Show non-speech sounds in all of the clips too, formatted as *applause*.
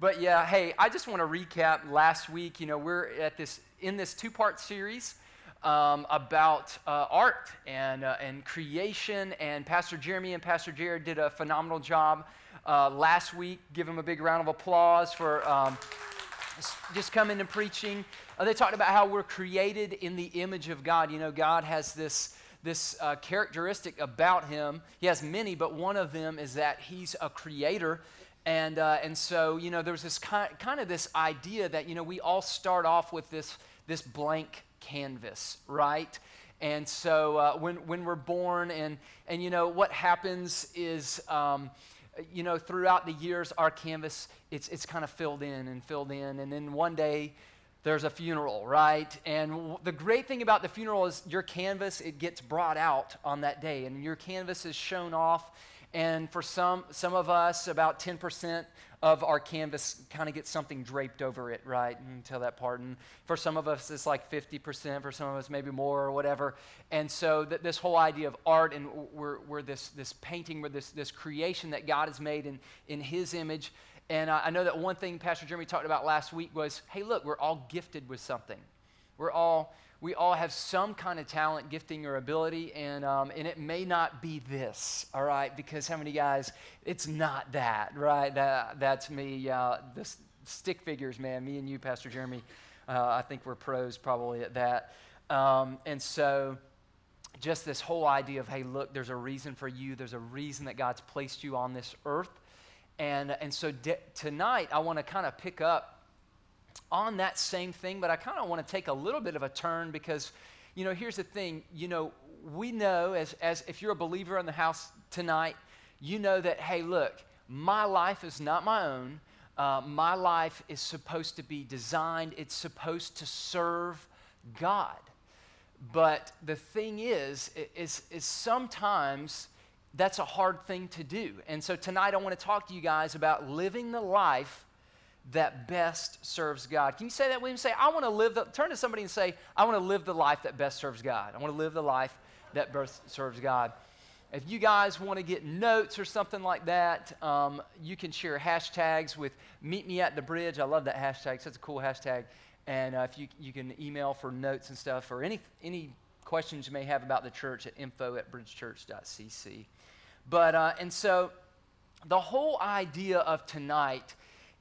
But yeah, hey, I just want to recap last week. You know, we're at this in this two-part series um, about uh, art and uh, and creation. And Pastor Jeremy and Pastor Jared did a phenomenal job uh, last week. Give them a big round of applause for. Um, just coming and preaching. Uh, they talked about how we're created in the image of God. You know, God has this this uh, characteristic about him. He has many, but one of them is that he's a creator. And, uh, and so, you know, there's this kind, kind of this idea that, you know, we all start off with this, this blank canvas, right? And so uh, when, when we're born, and, and, you know, what happens is, um, you know, throughout the years, our canvas, it's, it's kind of filled in and filled in. And then one day, there's a funeral, right? And w- the great thing about the funeral is your canvas, it gets brought out on that day, and your canvas is shown off. And for some, some of us, about 10% of our canvas kind of gets something draped over it, right? Until that part. And for some of us, it's like 50%. For some of us, maybe more or whatever. And so th- this whole idea of art and we're, we're this, this painting, we're this, this creation that God has made in, in His image. And I know that one thing Pastor Jeremy talked about last week was hey, look, we're all gifted with something. We're all, we all have some kind of talent, gifting, or ability, and, um, and it may not be this, all right? Because how many guys, it's not that, right? That, that's me. Uh, the stick figures, man, me and you, Pastor Jeremy, uh, I think we're pros probably at that. Um, and so, just this whole idea of, hey, look, there's a reason for you, there's a reason that God's placed you on this earth. And, and so de- tonight, I want to kind of pick up on that same thing, but I kind of want to take a little bit of a turn because, you know, here's the thing. You know, we know as, as if you're a believer in the house tonight, you know that, hey, look, my life is not my own. Uh, my life is supposed to be designed, it's supposed to serve God. But the thing is, is, is sometimes that's a hard thing to do. And so tonight I want to talk to you guys about living the life that best serves God. Can you say that me? Say, I want to live the, turn to somebody and say, I want to live the life that best serves God. I want to live the life that best serves God. If you guys want to get notes or something like that, um, you can share hashtags with Meet Me at the Bridge. I love that hashtag. Such a cool hashtag. And uh, if you, you can email for notes and stuff or any, any questions you may have about the church at info at bridgechurch.cc. But, uh, and so the whole idea of tonight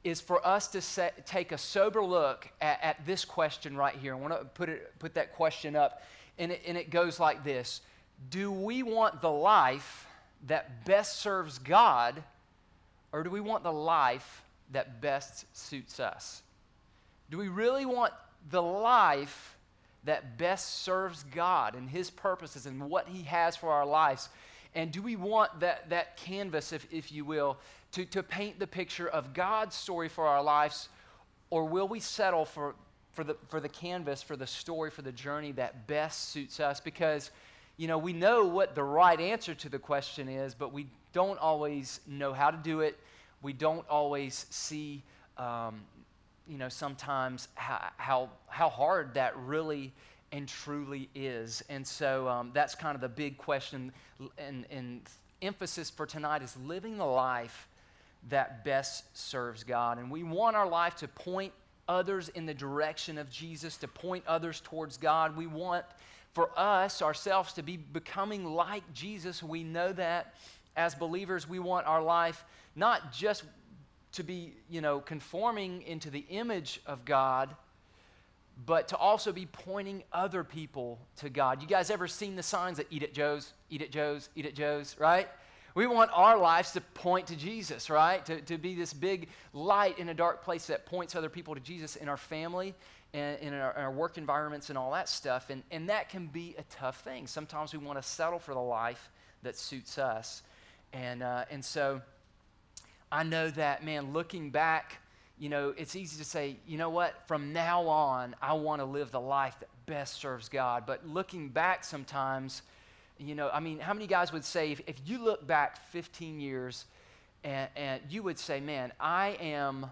is for us to set, take a sober look at, at, this question right here. I want to put, it, put that question up, and it, and it goes like this Do we want the life that best serves God, or do we want the life that best suits us? Do we really want the life that best serves God and His purposes and what He has for our lives? And do we want that, that canvas, if, if you will, to, to paint the picture of God's story for our lives, or will we settle for, for, the, for the canvas, for the story, for the journey that best suits us? Because, you know, we know what the right answer to the question is, but we don't always know how to do it. We don't always see, um, you know, sometimes how, how, how hard that really and truly is. And so um, that's kind of the big question and, and emphasis for tonight is living the life that best serves God. And we want our life to point others in the direction of Jesus, to point others towards God. We want for us, ourselves, to be becoming like Jesus. We know that as believers, we want our life not just to be, you know, conforming into the image of God but to also be pointing other people to God. You guys ever seen the signs that eat at Joe's, eat at Joe's, eat at Joe's, right? We want our lives to point to Jesus, right? To, to be this big light in a dark place that points other people to Jesus in our family and in our, in our work environments and all that stuff. And, and that can be a tough thing. Sometimes we want to settle for the life that suits us. And, uh, and so I know that, man, looking back, you know, it's easy to say, you know what, from now on, I want to live the life that best serves God. But looking back sometimes, you know, I mean, how many guys would say, if, if you look back 15 years and, and you would say, man, I am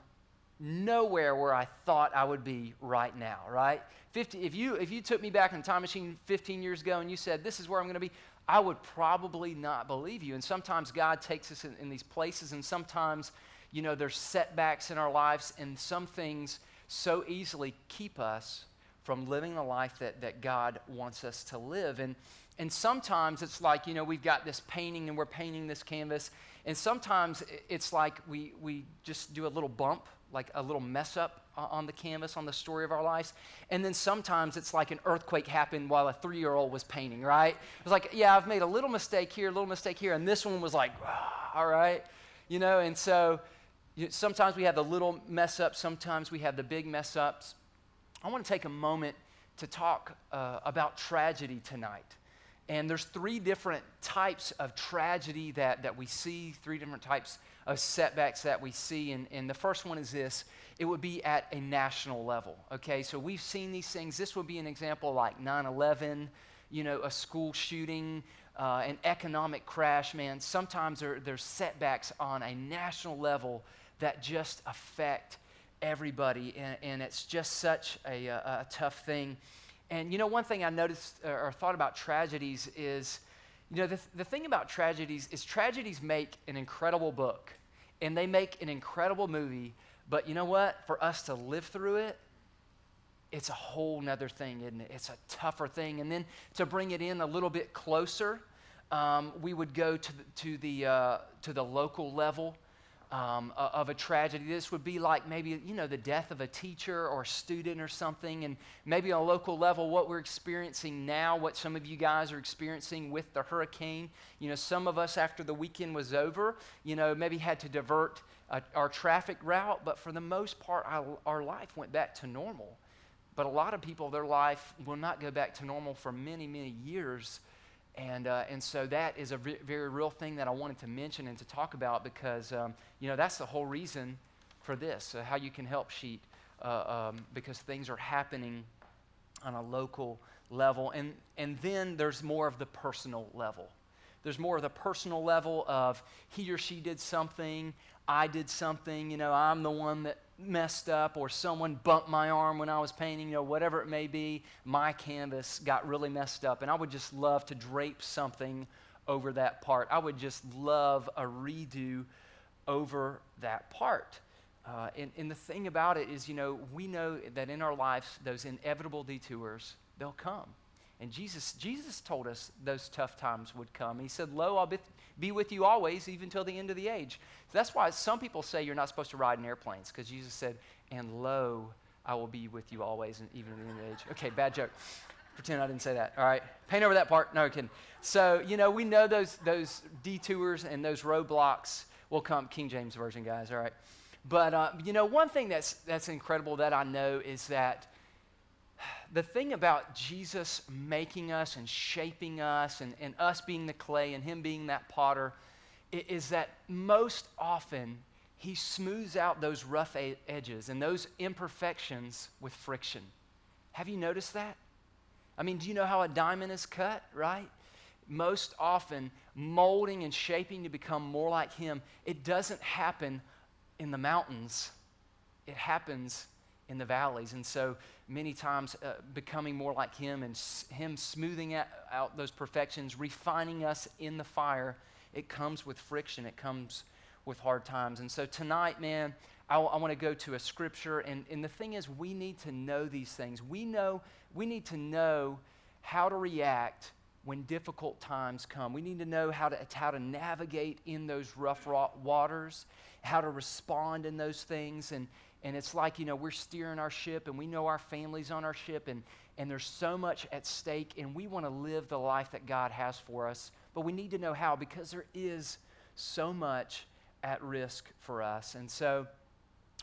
nowhere where I thought I would be right now, right? 50, if, you, if you took me back in the time machine 15 years ago and you said, this is where I'm going to be, I would probably not believe you. And sometimes God takes us in, in these places, and sometimes you know, there's setbacks in our lives, and some things so easily keep us from living the life that, that God wants us to live. And, and sometimes it's like, you know, we've got this painting and we're painting this canvas. And sometimes it's like we, we just do a little bump, like a little mess up on the canvas on the story of our lives. And then sometimes it's like an earthquake happened while a three year old was painting, right? It's like, yeah, I've made a little mistake here, a little mistake here. And this one was like, ah, all right, you know, and so Sometimes we have the little mess ups, sometimes we have the big mess ups. I want to take a moment to talk uh, about tragedy tonight. And there's three different types of tragedy that, that we see, three different types of setbacks that we see. And, and the first one is this it would be at a national level. Okay, so we've seen these things. This would be an example like 9 11, you know, a school shooting, uh, an economic crash, man. Sometimes there, there's setbacks on a national level that just affect everybody. And, and it's just such a, a, a, tough thing. And you know, one thing I noticed or, or thought about tragedies is, you know, the, the thing about tragedies is tragedies make an incredible book and they make an incredible movie. But you know what? For us to live through it, it's a whole nother thing, isn't it? It's a tougher thing. And then to bring it in a little bit closer, um, we would go to the, to the, uh, to the local level um, of a tragedy. This would be like maybe, you know, the death of a teacher or a student or something. And maybe on a local level, what we're experiencing now, what some of you guys are experiencing with the hurricane. You know, some of us, after the weekend was over, you know, maybe had to divert uh, our traffic route. But for the most part, our, our life went back to normal. But a lot of people, their life will not go back to normal for many, many years. And, uh, and so that is a re- very real thing that I wanted to mention and to talk about because, um, you know, that's the whole reason for this, uh, how you can help Sheet, uh, um, because things are happening on a local level. And, and then there's more of the personal level. There's more of the personal level of he or she did something, I did something, you know, I'm the one that messed up or someone bumped my arm when I was painting, you know, whatever it may be, my canvas got really messed up. And I would just love to drape something over that part. I would just love a redo over that part. Uh, and, and the thing about it is, you know, we know that in our lives, those inevitable detours, they'll come. And Jesus, Jesus told us those tough times would come. He said, Lo, I'll be, with you always, even till the end of the age. So that's why some people say you're not supposed to ride in airplanes, because Jesus said, And lo, I will be with you always, and even to the end of the age. Okay, bad joke. Pretend I didn't say that. All right. Paint over that part. No, kidding. So, you know, we know those, those detours and those roadblocks will come. King James Version, guys. All right. But, uh, you know, one thing that's, that's incredible that I know is that the thing about Jesus making us and shaping us and, and us being the clay and Him being that potter is that most often He smooths out those rough edges and those imperfections with friction. Have you noticed that? I mean, do you know how a diamond is cut, right? Most often, molding and shaping to become more like Him, it doesn't happen in the mountains, it happens in the valleys. And so many times uh, becoming more like Him and s- Him smoothing out, out, those perfections, refining us in the fire, it comes with friction, it comes with hard times. And so tonight, man, I, w- I want to go to a scripture. And, and the thing is, we need to know these things. We, know, we need to know how to react when difficult times come. We need to know how to, how to navigate in those rough waters, how to respond in those things, and, and it's like, you know, we're steering our ship and we know our family's on our ship and, and there's so much at stake and we want to live the life that God has for us. But we need to know how because there is so much at risk for us. And so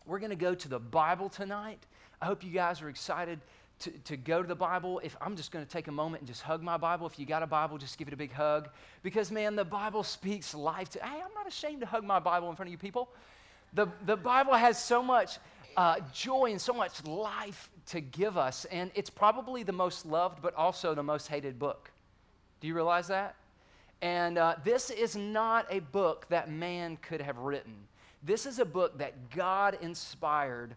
we're going to go to the Bible tonight. I hope you guys are excited to, to go to the Bible. If I'm just going to take a moment and just hug my Bible. If you got a Bible, just give it a big hug. Because, man, the Bible speaks life to. Hey, I'm not ashamed to hug my Bible in front of you people. The, the Bible has so much uh, joy and so much life to give us. And it's probably the most loved, but also the most hated book. Do you realize that? And uh, this is not a book that man could have written. This is a book that God inspired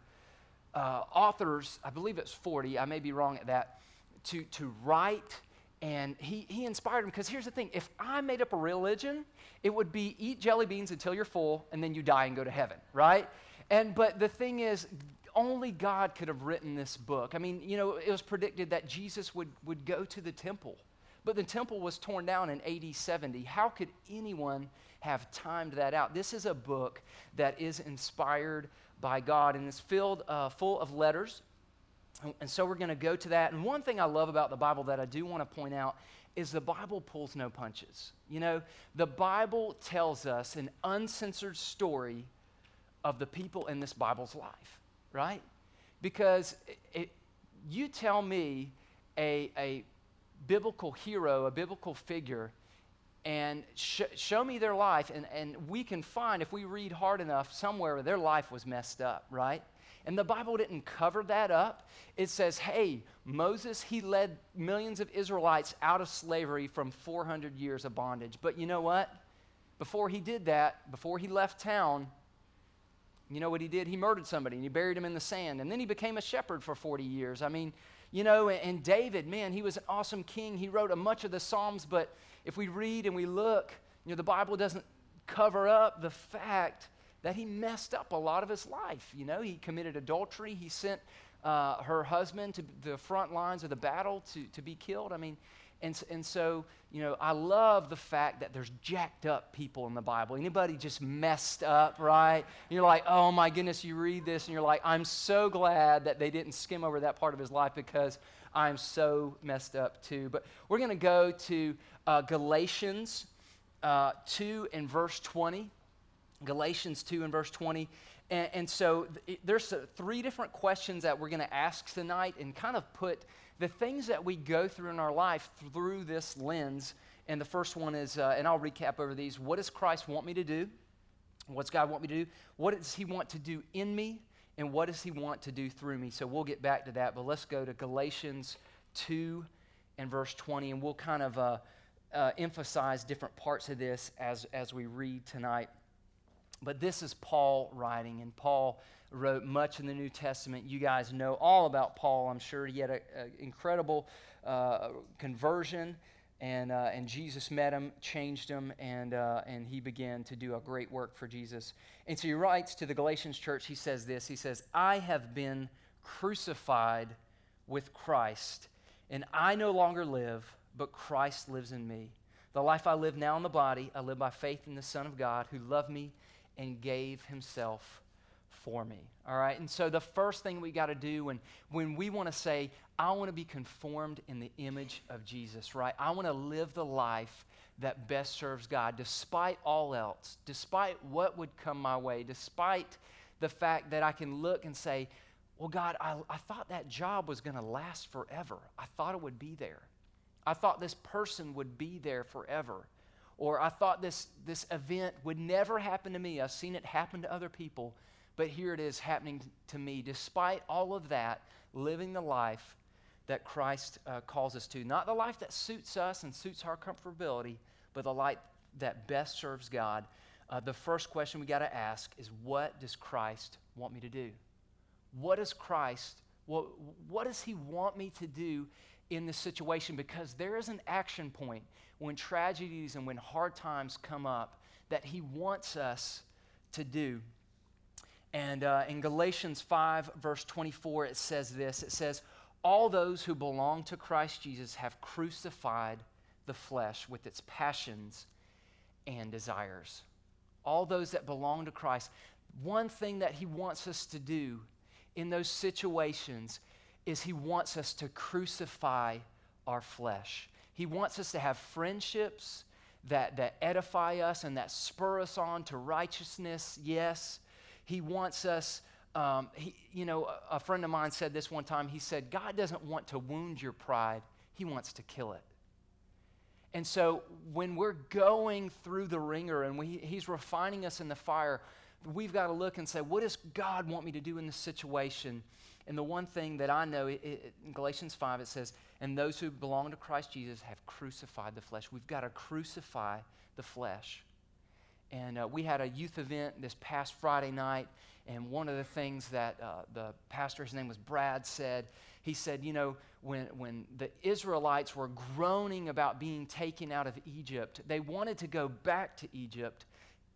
uh, authors, I believe it's 40, I may be wrong at that, to, to write and he, he inspired him because here's the thing if I made up a religion, it would be eat jelly beans until you're full and then you die and go to heaven, right? And but the thing is, only God could have written this book. I mean, you know, it was predicted that Jesus would, would go to the temple, but the temple was torn down in AD 70. How could anyone have timed that out? This is a book that is inspired by God and it's filled uh, full of letters and so we're going to go to that. And one thing I love about the Bible that I do want to point out is the Bible pulls no punches. You know, the Bible tells us an uncensored story of the people in this Bible's life, right? Because it, you tell me a, a biblical hero, a biblical figure, and sh- show me their life, and, and we can find, if we read hard enough, somewhere their life was messed up, right? And the Bible didn't cover that up. It says, hey, Moses, he led millions of Israelites out of slavery from 400 years of bondage. But you know what? Before he did that, before he left town, you know what he did? He murdered somebody and he buried him in the sand. And then he became a shepherd for 40 years. I mean, you know, and David, man, he was an awesome king. He wrote a much of the Psalms, but if we read and we look, you know, the Bible doesn't cover up the fact that he messed up a lot of his life. You know, he committed adultery. He sent uh, her husband to the front lines of the battle to, to be killed. I mean, and, and so, you know, I love the fact that there's jacked up people in the Bible. Anybody just messed up, right? And you're like, oh my goodness, you read this and you're like, I'm so glad that they didn't skim over that part of his life because I'm so messed up too. But we're going to go to uh, Galatians uh, 2 and verse 20. Galatians 2 and verse 20. And, and so th- there's uh, three different questions that we're going to ask tonight and kind of put the things that we go through in our life through this lens. And the first one is, uh, and I'll recap over these what does Christ want me to do? What's God want me to do? What does He want to do in me? And what does He want to do through me? So we'll get back to that. But let's go to Galatians 2 and verse 20, and we'll kind of uh, uh, emphasize different parts of this as, as we read tonight. But this is Paul writing, and Paul wrote much in the New Testament. You guys know all about Paul, I'm sure. He had an incredible uh, conversion, and, uh, and Jesus met him, changed him, and, uh, and he began to do a great work for Jesus. And so he writes to the Galatians church, he says this He says, I have been crucified with Christ, and I no longer live, but Christ lives in me. The life I live now in the body, I live by faith in the Son of God who loved me and gave himself for me. All right? And so the first thing we got to do when, when we want to say, I want to be conformed in the image of Jesus, right? I want to live the life that best serves God despite all else, despite what would come my way, despite the fact that I can look and say, well, God, I, I thought that job was going to last forever. I thought it would be there. I thought this person would be there forever. Or I thought this, this event would never happen to me. I've seen it happen to other people, but here it is happening to me. Despite all of that, living the life that Christ uh, calls us to. Not the life that suits us and suits our comfortability, but the life that best serves God. Uh, the first question we got to ask is what does Christ want me to do? What does Christ, what, what does He want me to do in this situation? Because there is an action point when tragedies and when hard times come up that He wants us to do. And uh, in Galatians 5, verse 24, it says this it says, All those who belong to Christ Jesus have crucified the flesh with its passions and desires. All those that belong to Christ. One thing that He wants us to do in those situations is He wants us to crucify our flesh. He wants us to have friendships that, that edify us and that spur us on to righteousness, yes. He wants us, um, he, you know, a, friend of mine said this one time. He said, God doesn't want to wound your pride, He wants to kill it. And so when we're going through the wringer and we, He's refining us in the fire, we've got to look and say, what does God want me to do in this situation? And the one thing that I know, it, it, in Galatians 5, it says, and those who belong to Christ Jesus have crucified the flesh. We've got to crucify the flesh. And uh, we had a youth event this past Friday night. And one of the things that uh, the pastor, his name was Brad, said, he said, you know, when, when the Israelites were groaning about being taken out of Egypt, they wanted to go back to Egypt.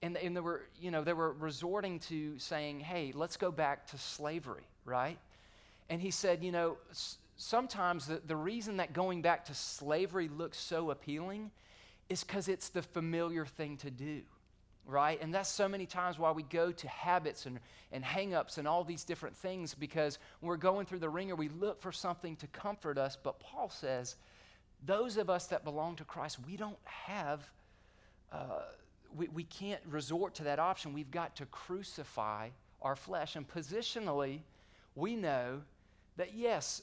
And, and they were, you know, they were resorting to saying, hey, let's go back to slavery, right? And he said, you know, s- sometimes the, the reason that going back to slavery looks so appealing is because it's the familiar thing to do right? And that's so many times why we go to habits and, and hang-ups and all these different things because we're going through the wringer, we look for something to comfort us. But Paul says, those of us that belong to Christ, we don't have, uh, we, we can't resort to that option. We've got to crucify our flesh. And positionally, we know that yes,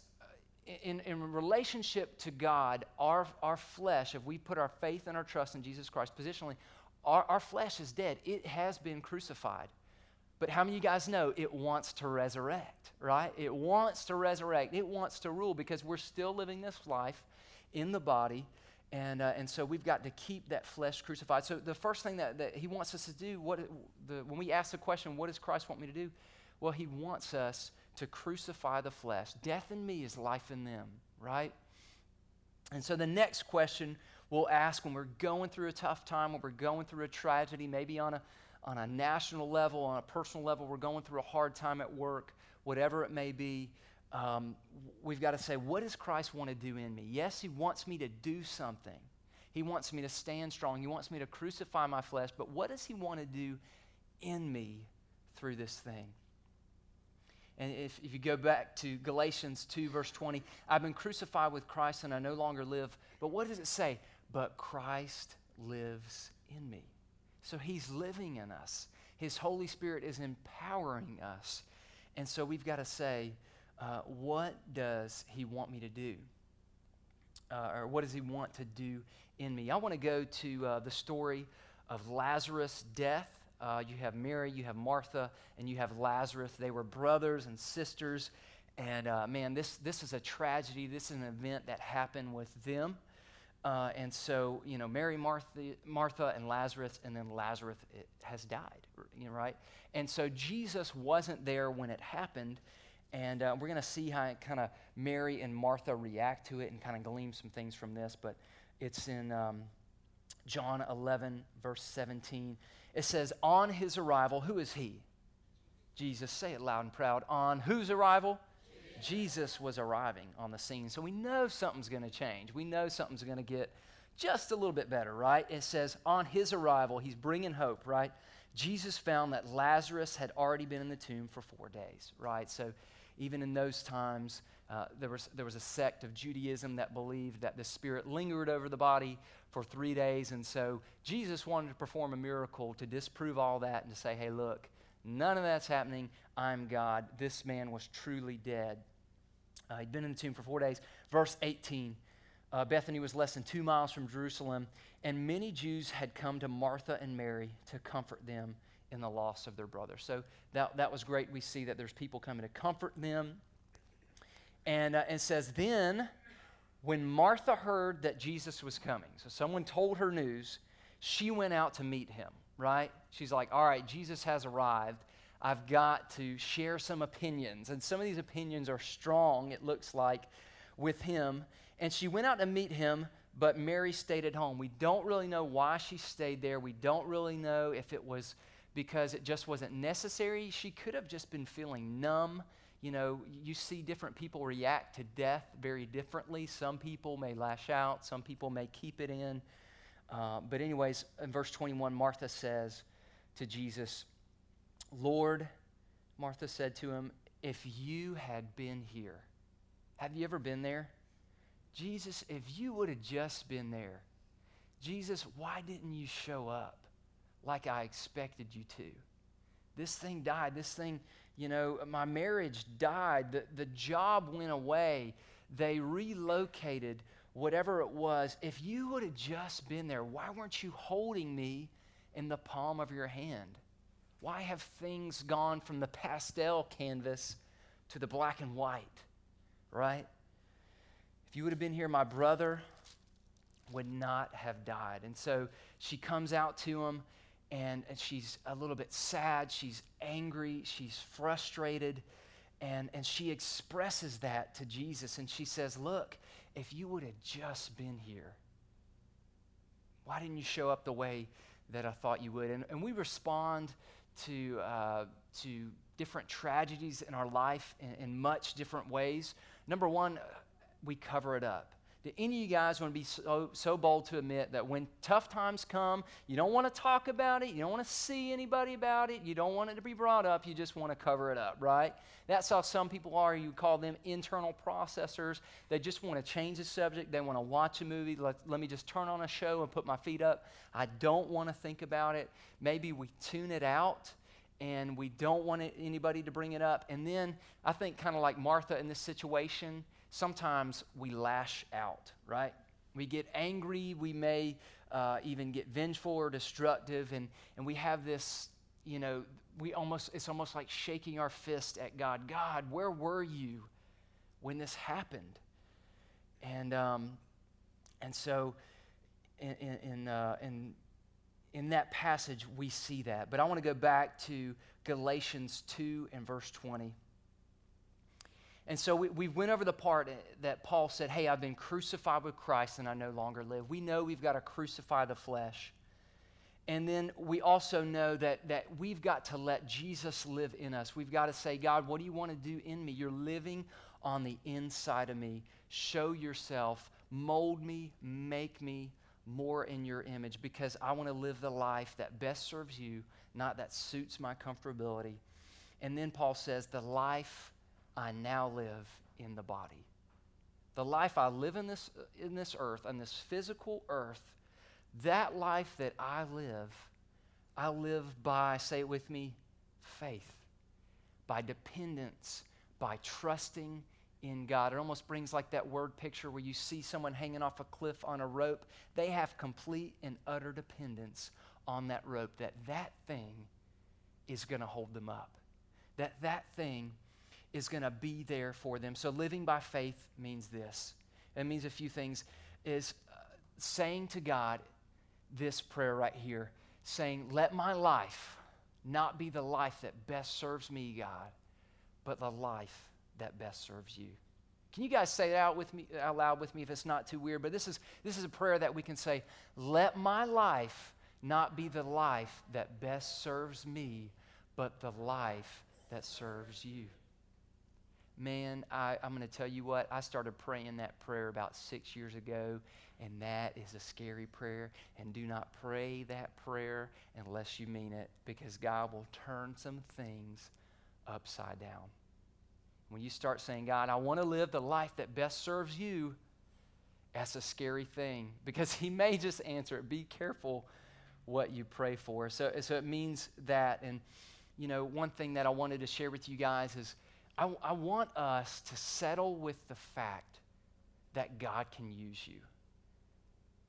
in, in relationship to God, our, our flesh, if we put our faith and our trust in Jesus Christ, positionally, our, our flesh is dead. It has been crucified. But how many of you guys know it wants to resurrect, right? It wants to resurrect. It wants to rule because we're still living this life in the body. And, uh, and so we've got to keep that flesh crucified. So the first thing that, that he wants us to do, what, the, when we ask the question, what does Christ want me to do? Well, he wants us to crucify the flesh. Death in me is life in them, right? And so the next question we'll ask when we're going through a tough time, when we're going through a tragedy, maybe on a, on a national level, on a personal level, we're going through a hard time at work, whatever it may be, um, we've got to say, what does Christ want to do in me? Yes, He wants me to do something. He wants me to stand strong. He wants me to crucify my flesh. But what does He want to do in me through this thing? And if, if you go back to Galatians 2, verse 20, I've been crucified with Christ and I no longer live. But what does it say? But Christ lives in me. So he's living in us. His Holy Spirit is empowering us. And so we've got to say, uh, what does he want me to do? Uh, or what does he want to do in me? I want to go to uh, the story of Lazarus' death. Uh, you have Mary, you have Martha, and you have Lazarus. They were brothers and sisters. And uh, man, this, this is a tragedy. This is an event that happened with them. Uh, and so, you know, Mary, Martha, Martha, and Lazarus, and then Lazarus has died, you know, right? And so Jesus wasn't there when it happened. And uh, we're going to see how kind of Mary and Martha react to it and kind of glean some things from this. But it's in um, John 11, verse 17. It says, On his arrival, who is he? Jesus. Say it loud and proud. On whose arrival? Jesus was arriving on the scene. So we know something's going to change. We know something's going to get just a little bit better, right? It says, on his arrival, he's bringing hope, right? Jesus found that Lazarus had already been in the tomb for four days, right? So even in those times, uh, there, was, there was a sect of Judaism that believed that the spirit lingered over the body for three days. And so Jesus wanted to perform a miracle to disprove all that and to say, hey, look, none of that's happening. I'm God. This man was truly dead. Uh, he'd been in the tomb for four days. Verse 18 uh, Bethany was less than two miles from Jerusalem, and many Jews had come to Martha and Mary to comfort them in the loss of their brother. So that, that was great. We see that there's people coming to comfort them. And uh, it says, Then when Martha heard that Jesus was coming, so someone told her news, she went out to meet him, right? She's like, All right, Jesus has arrived. I've got to share some opinions. And some of these opinions are strong, it looks like, with him. And she went out to meet him, but Mary stayed at home. We don't really know why she stayed there. We don't really know if it was because it just wasn't necessary. She could have just been feeling numb. You know, you see different people react to death very differently. Some people may lash out, some people may keep it in. Uh, but, anyways, in verse 21, Martha says to Jesus, Lord, Martha said to him, if you had been here, have you ever been there? Jesus, if you would have just been there, Jesus, why didn't you show up like I expected you to? This thing died. This thing, you know, my marriage died. The, the job went away. They relocated, whatever it was. If you would have just been there, why weren't you holding me in the palm of your hand? Why have things gone from the pastel canvas to the black and white? Right? If you would have been here, my brother would not have died. And so she comes out to him, and, and she's a little bit sad, she's angry, she's frustrated, and, and she expresses that to Jesus. And she says, Look, if you would have just been here, why didn't you show up the way that I thought you would? And, and we respond to, uh, to different tragedies in our life in, in much different ways. Number one, we cover it up. Do any of you guys want to be so, so bold to admit that when tough times come, you don't want to talk about it, you don't want to see anybody about it, you don't want it to be brought up, you just want to cover it up, right? That's how some people are. You call them internal processors. They just want to change the subject, they want to watch a movie. Let, let me just turn on a show and put my feet up. I don't want to think about it. Maybe we tune it out and we don't want anybody to bring it up. And then I think, kind of like Martha in this situation, sometimes we lash out, right? We get angry, we may uh, even get vengeful or destructive, and, and we have this, you know, we almost, it's almost like shaking our fist at God. God, where were you when this happened? And, um, and so in, in, uh, in, in that passage, we see that. But I want to go back to Galatians 2 and verse 20. And so we, we went over the part that Paul said, Hey, I've been crucified with Christ and I no longer live. We know we've got to crucify the flesh. And then we also know that, that we've got to let Jesus live in us. We've got to say, God, what do you want to do in me? You're living on the inside of me. Show yourself, mold me, make me more in your image because I want to live the life that best serves you, not that suits my comfortability. And then Paul says, the life I now live in the body. The life I live in this, in this earth, on this physical earth, that life that I live, I live by, say it with me, faith, by dependence, by trusting in God. It almost brings like that word picture where you see someone hanging off a cliff on a rope. They have complete and utter dependence on that rope, that that thing is going to hold them up, that that thing is going to be there for them. So living by faith means this. It means a few things is uh, saying to God this prayer right here, saying, "Let my life not be the life that best serves me, God, but the life that best serves you." Can you guys say it out with me out loud with me if it's not too weird? But this is this is a prayer that we can say, "Let my life not be the life that best serves me, but the life that serves you." Man, I, I'm going to tell you what, I started praying that prayer about six years ago, and that is a scary prayer. And do not pray that prayer unless you mean it, because God will turn some things upside down. When you start saying, God, I want to live the life that best serves you, that's a scary thing *laughs* because He may just answer it. Be careful what you pray for. So, so it means that. And, you know, one thing that I wanted to share with you guys is I, I want us to settle with the fact that God can use you.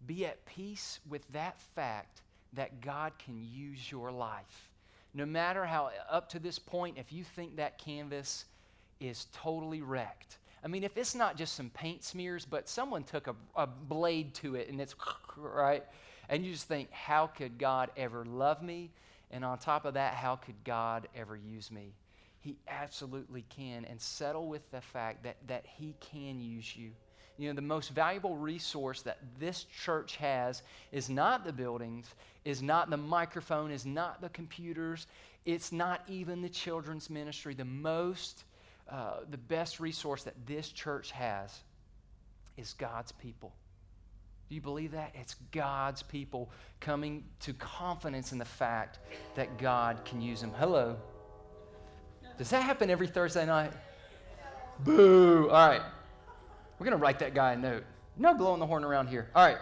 Be at peace with that fact that God can use your life. No matter how, up to this point, if you think that canvas is totally wrecked, I mean, if it's not just some paint smears, but someone took a, a blade to it and it's *laughs* right, and you just think, how could God ever love me? And on top of that, how could God ever use me? He absolutely can. And settle with the fact that, that He can use you. You know, the most valuable resource that this church has is not the buildings, is not the microphone, is not the computers, it's not even the children's ministry. The most, uh, the best resource that this church has is God's people. Do you believe that? It's God's people coming to confidence in the fact that God can use them. Hello. Does that happen every Thursday night? Boo. All right. We're going to write that guy a note. No blowing the horn around here. All right.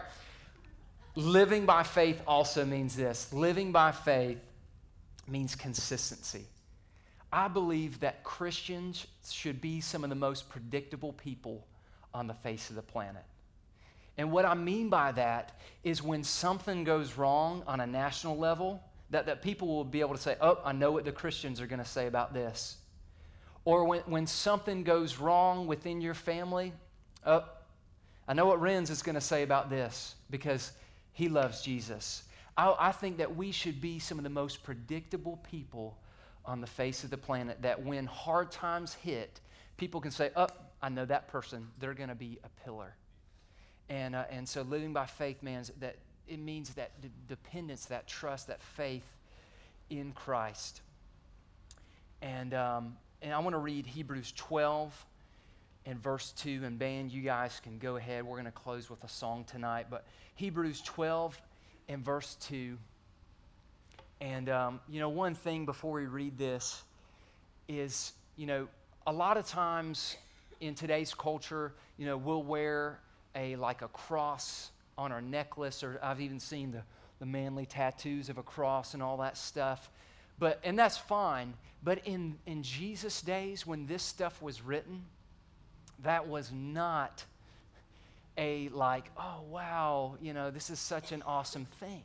Living by faith also means this living by faith means consistency. I believe that Christians should be some of the most predictable people on the face of the planet. And what I mean by that is when something goes wrong on a national level, that, that people will be able to say, oh, I know what the Christians are going to say about this. Or when, when something goes wrong within your family, oh, I know what Renz is going to say about this because he loves Jesus. I, I think that we should be some of the most predictable people on the face of the planet that when hard times hit, people can say, Oh, I know that person. They're going to be a pillar. And, uh, and so living by faith, man, that it means that d- dependence, that trust, that faith in Christ. And, um, and I want to read Hebrews 12 and verse 2. And, band, you guys can go ahead. We're going to close with a song tonight. But Hebrews 12 and verse 2. And, um, you know, one thing before we read this is, you know, a lot of times in today's culture, you know, we'll wear a like a cross on our necklace, or I've even seen the, the manly tattoos of a cross and all that stuff. But and that's fine. But in, in Jesus' days, when this stuff was written, that was not a like, oh wow, you know, this is such an awesome thing.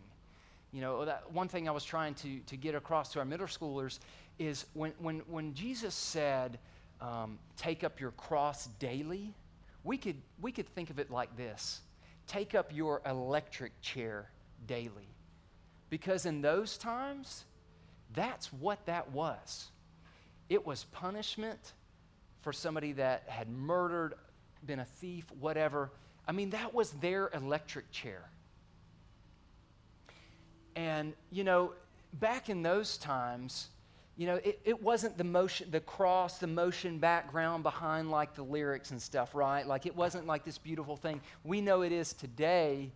You know, that one thing I was trying to, to get across to our middle schoolers is when, when, when Jesus said, um, take up your cross daily, we could, we could think of it like this take up your electric chair daily. Because in those times, that's what that was. It was punishment for somebody that had murdered, been a thief, whatever. I mean, that was their electric chair. And, you know, back in those times, you know, it, it wasn't the motion, the cross, the motion background behind like the lyrics and stuff, right? Like it wasn't like this beautiful thing. We know it is today,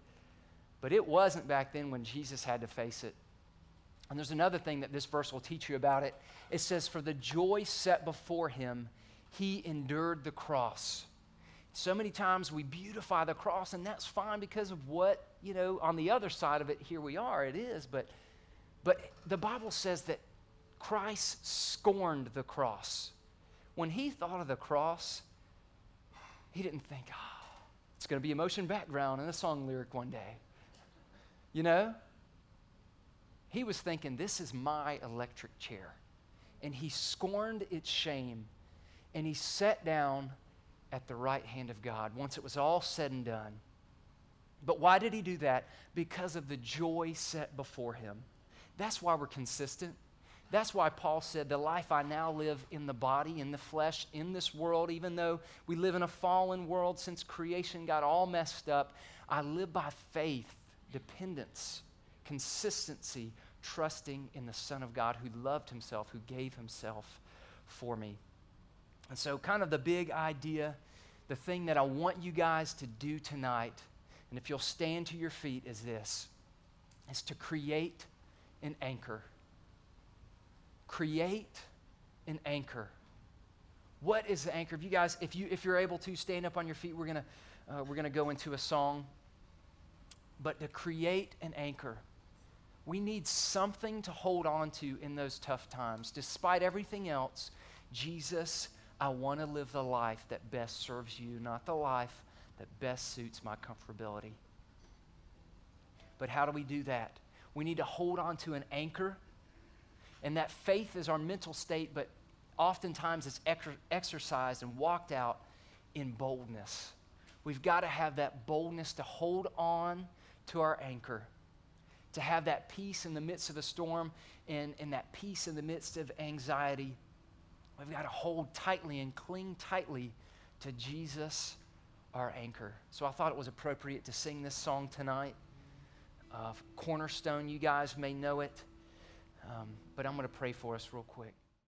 but it wasn't back then when Jesus had to face it. And there's another thing that this verse will teach you about it. It says, For the joy set before him, he endured the cross. So many times we beautify the cross, and that's fine because of what, you know, on the other side of it, here we are, it is. But, but the Bible says that Christ scorned the cross. When he thought of the cross, he didn't think, oh, it's going to be emotion background in a song lyric one day. You know? He was thinking, this is my electric chair. And he scorned its shame and he sat down at the right hand of God once it was all said and done. But why did he do that? Because of the joy set before him. That's why we're consistent. That's why Paul said, The life I now live in the body, in the flesh, in this world, even though we live in a fallen world since creation got all messed up, I live by faith, dependence, consistency, trusting in the Son of God who loved himself, who gave himself for me. And so, kind of the big idea, the thing that I want you guys to do tonight, and if you'll stand to your feet, is this is to create an anchor create an anchor. What is the anchor? If you guys, if you if you're able to stand up on your feet, we're gonna uh, we're gonna go into a song. But to create an anchor, we need something to hold on to in those tough times. Despite everything else, Jesus, I want to live the life that best serves you, not the life that best suits my comfortability. But how do we do that? We need to hold on to an anchor and that faith is our mental state, but oftentimes it's ex- exercised and walked out in boldness. We've got to have that boldness to hold on to our anchor, to have that peace in the midst of a storm and, and that peace in the midst of anxiety. We've got to hold tightly and cling tightly to Jesus, our anchor. So I thought it was appropriate to sing this song tonight. Uh, Cornerstone, you guys may know it. Um, but I'm going to pray for us real quick.